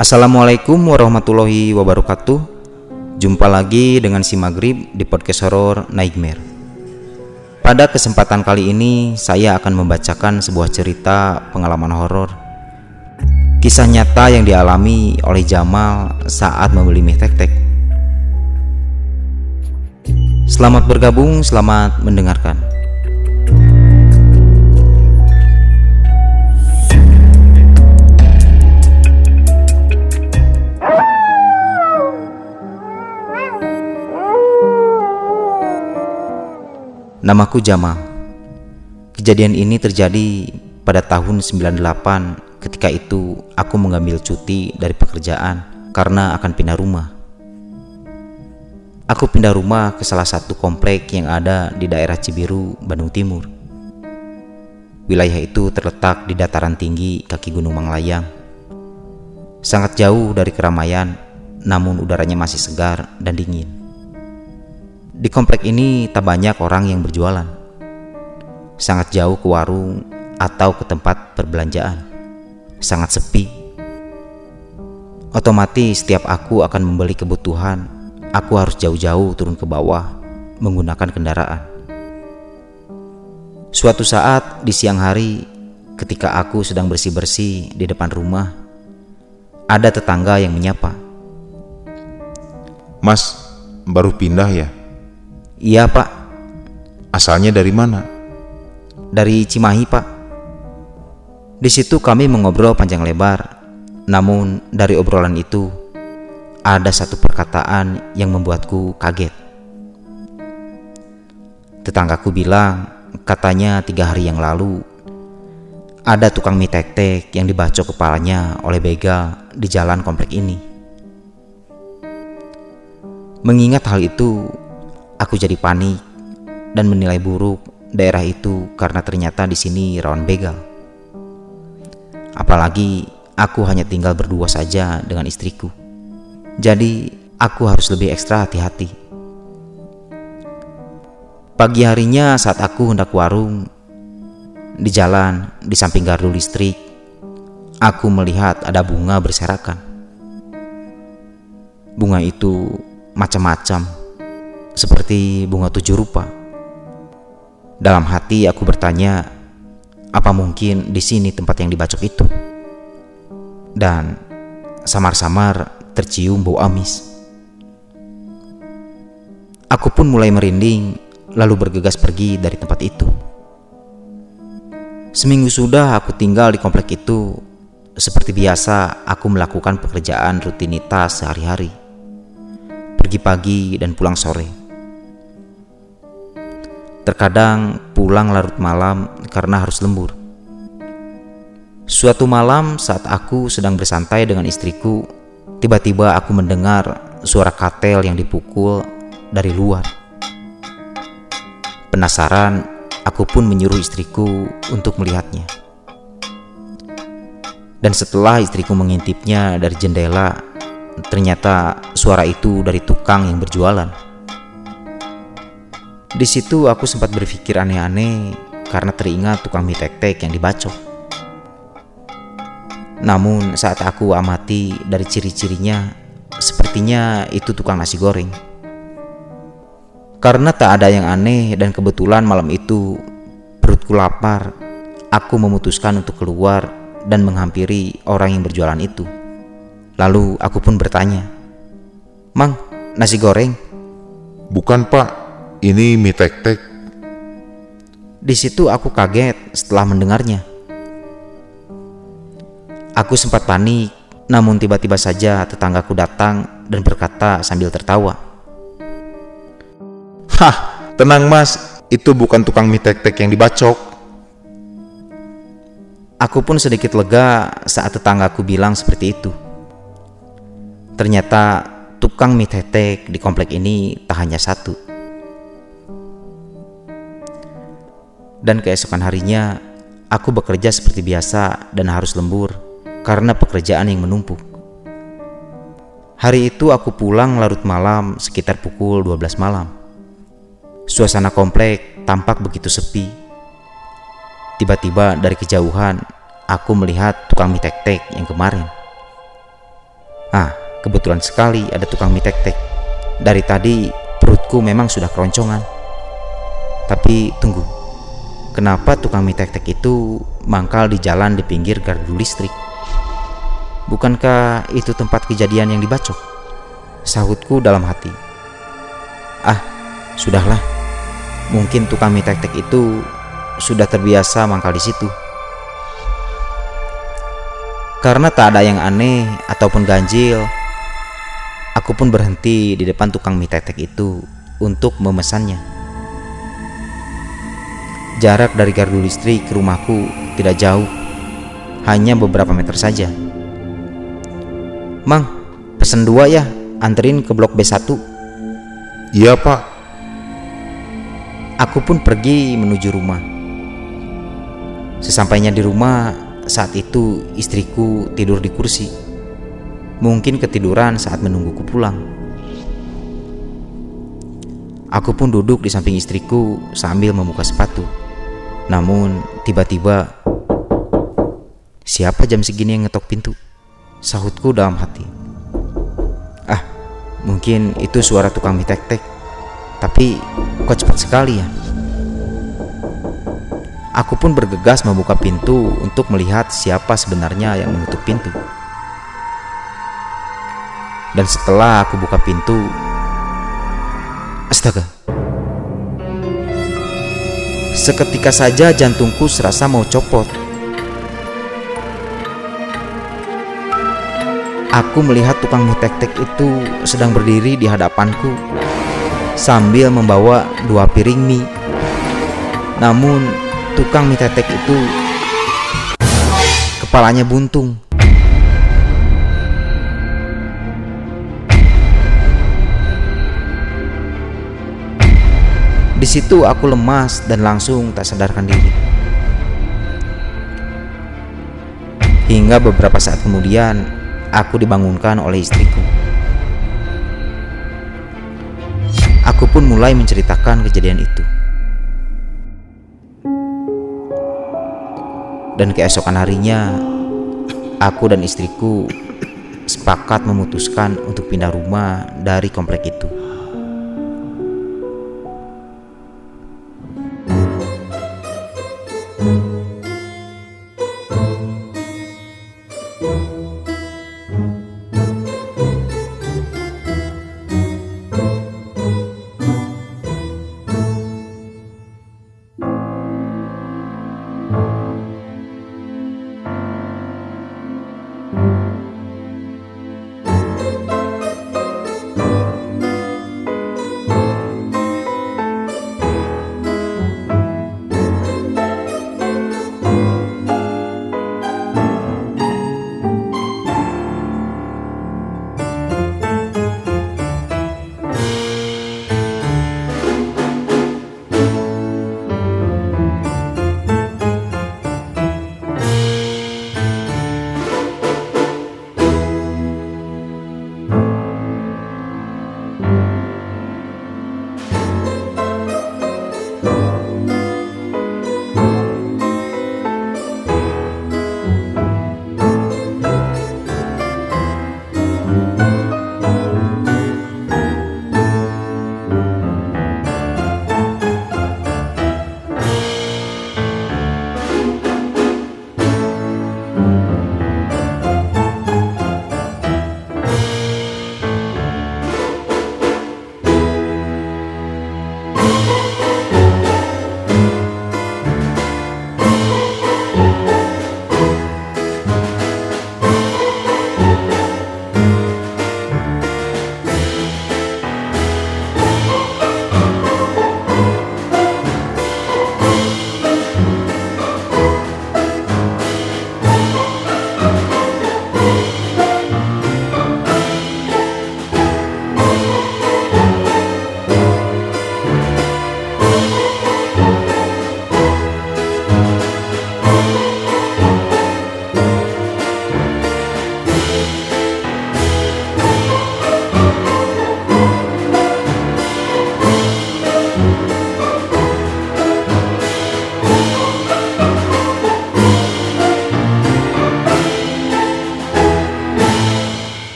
Assalamualaikum warahmatullahi wabarakatuh. Jumpa lagi dengan si Maghrib di podcast horor Nightmare. Pada kesempatan kali ini saya akan membacakan sebuah cerita pengalaman horor. Kisah nyata yang dialami oleh Jamal saat membeli mie tek-tek Selamat bergabung, selamat mendengarkan Namaku Jamal. Kejadian ini terjadi pada tahun 98 ketika itu aku mengambil cuti dari pekerjaan karena akan pindah rumah. Aku pindah rumah ke salah satu komplek yang ada di daerah Cibiru, Bandung Timur. Wilayah itu terletak di dataran tinggi kaki Gunung Manglayang. Sangat jauh dari keramaian, namun udaranya masih segar dan dingin. Di komplek ini tak banyak orang yang berjualan. Sangat jauh ke warung atau ke tempat perbelanjaan. Sangat sepi. Otomatis setiap aku akan membeli kebutuhan, aku harus jauh-jauh turun ke bawah menggunakan kendaraan. Suatu saat di siang hari, ketika aku sedang bersih-bersih di depan rumah, ada tetangga yang menyapa. Mas, baru pindah ya? Iya pak, Asalnya dari mana? dari Cimahi pak. Di situ kami mengobrol panjang lebar, namun dari obrolan itu ada satu perkataan yang membuatku kaget. Tetanggaku bilang, katanya tiga hari yang lalu ada tukang mie tek-tek yang dibacok kepalanya oleh begal di jalan komplek ini. Mengingat hal itu, Aku jadi panik dan menilai buruk daerah itu karena ternyata di sini rawan begal. Apalagi aku hanya tinggal berdua saja dengan istriku. Jadi aku harus lebih ekstra hati-hati. Pagi harinya saat aku hendak warung di jalan di samping gardu listrik, aku melihat ada bunga berserakan. Bunga itu macam-macam seperti bunga tujuh rupa. Dalam hati aku bertanya, apa mungkin di sini tempat yang dibacok itu? Dan samar-samar tercium bau amis. Aku pun mulai merinding, lalu bergegas pergi dari tempat itu. Seminggu sudah aku tinggal di komplek itu. Seperti biasa, aku melakukan pekerjaan rutinitas sehari-hari. Pergi pagi dan pulang sore. Terkadang pulang larut malam karena harus lembur. Suatu malam saat aku sedang bersantai dengan istriku, tiba-tiba aku mendengar suara katel yang dipukul dari luar. Penasaran, aku pun menyuruh istriku untuk melihatnya. Dan setelah istriku mengintipnya dari jendela, ternyata suara itu dari tukang yang berjualan. Di situ aku sempat berpikir aneh-aneh karena teringat tukang mie tek-tek yang dibacok. Namun saat aku amati dari ciri-cirinya, sepertinya itu tukang nasi goreng. Karena tak ada yang aneh dan kebetulan malam itu perutku lapar, aku memutuskan untuk keluar dan menghampiri orang yang berjualan itu. Lalu aku pun bertanya, "Mang, nasi goreng?" Bukan pak, ini mie tek-tek. Di situ aku kaget setelah mendengarnya. Aku sempat panik, namun tiba-tiba saja tetanggaku datang dan berkata sambil tertawa. Hah, tenang mas, itu bukan tukang mie tek-tek yang dibacok. Aku pun sedikit lega saat tetanggaku bilang seperti itu. Ternyata tukang mie tek-tek di komplek ini tak hanya satu. Dan keesokan harinya, aku bekerja seperti biasa dan harus lembur karena pekerjaan yang menumpuk. Hari itu aku pulang larut malam sekitar pukul 12 malam. Suasana komplek tampak begitu sepi. Tiba-tiba dari kejauhan, aku melihat tukang mie tek-tek yang kemarin. Ah, kebetulan sekali ada tukang mie tek-tek. Dari tadi perutku memang sudah keroncongan. Tapi tunggu, kenapa tukang mie tek-tek itu mangkal di jalan di pinggir gardu listrik? Bukankah itu tempat kejadian yang dibacok? Sahutku dalam hati. Ah, sudahlah. Mungkin tukang mie tek-tek itu sudah terbiasa mangkal di situ. Karena tak ada yang aneh ataupun ganjil, aku pun berhenti di depan tukang mie tetek itu untuk memesannya. Jarak dari gardu listrik ke rumahku tidak jauh, hanya beberapa meter saja. Mang, pesen dua ya, anterin ke blok B1. Iya pak. Aku pun pergi menuju rumah. Sesampainya di rumah, saat itu istriku tidur di kursi. Mungkin ketiduran saat menungguku pulang. Aku pun duduk di samping istriku sambil membuka sepatu. Namun tiba-tiba Siapa jam segini yang ngetok pintu? Sahutku dalam hati. Ah, mungkin itu suara tukang mie tek-tek. Tapi kok cepat sekali ya? Aku pun bergegas membuka pintu untuk melihat siapa sebenarnya yang menutup pintu. Dan setelah aku buka pintu, astaga. Seketika saja jantungku serasa mau copot. Aku melihat tukang mie tek-tek itu sedang berdiri di hadapanku sambil membawa dua piring mie. Namun tukang mie tetek itu kepalanya buntung. Di situ aku lemas dan langsung tak sadarkan diri. Hingga beberapa saat kemudian, aku dibangunkan oleh istriku. Aku pun mulai menceritakan kejadian itu. Dan keesokan harinya, aku dan istriku sepakat memutuskan untuk pindah rumah dari komplek itu.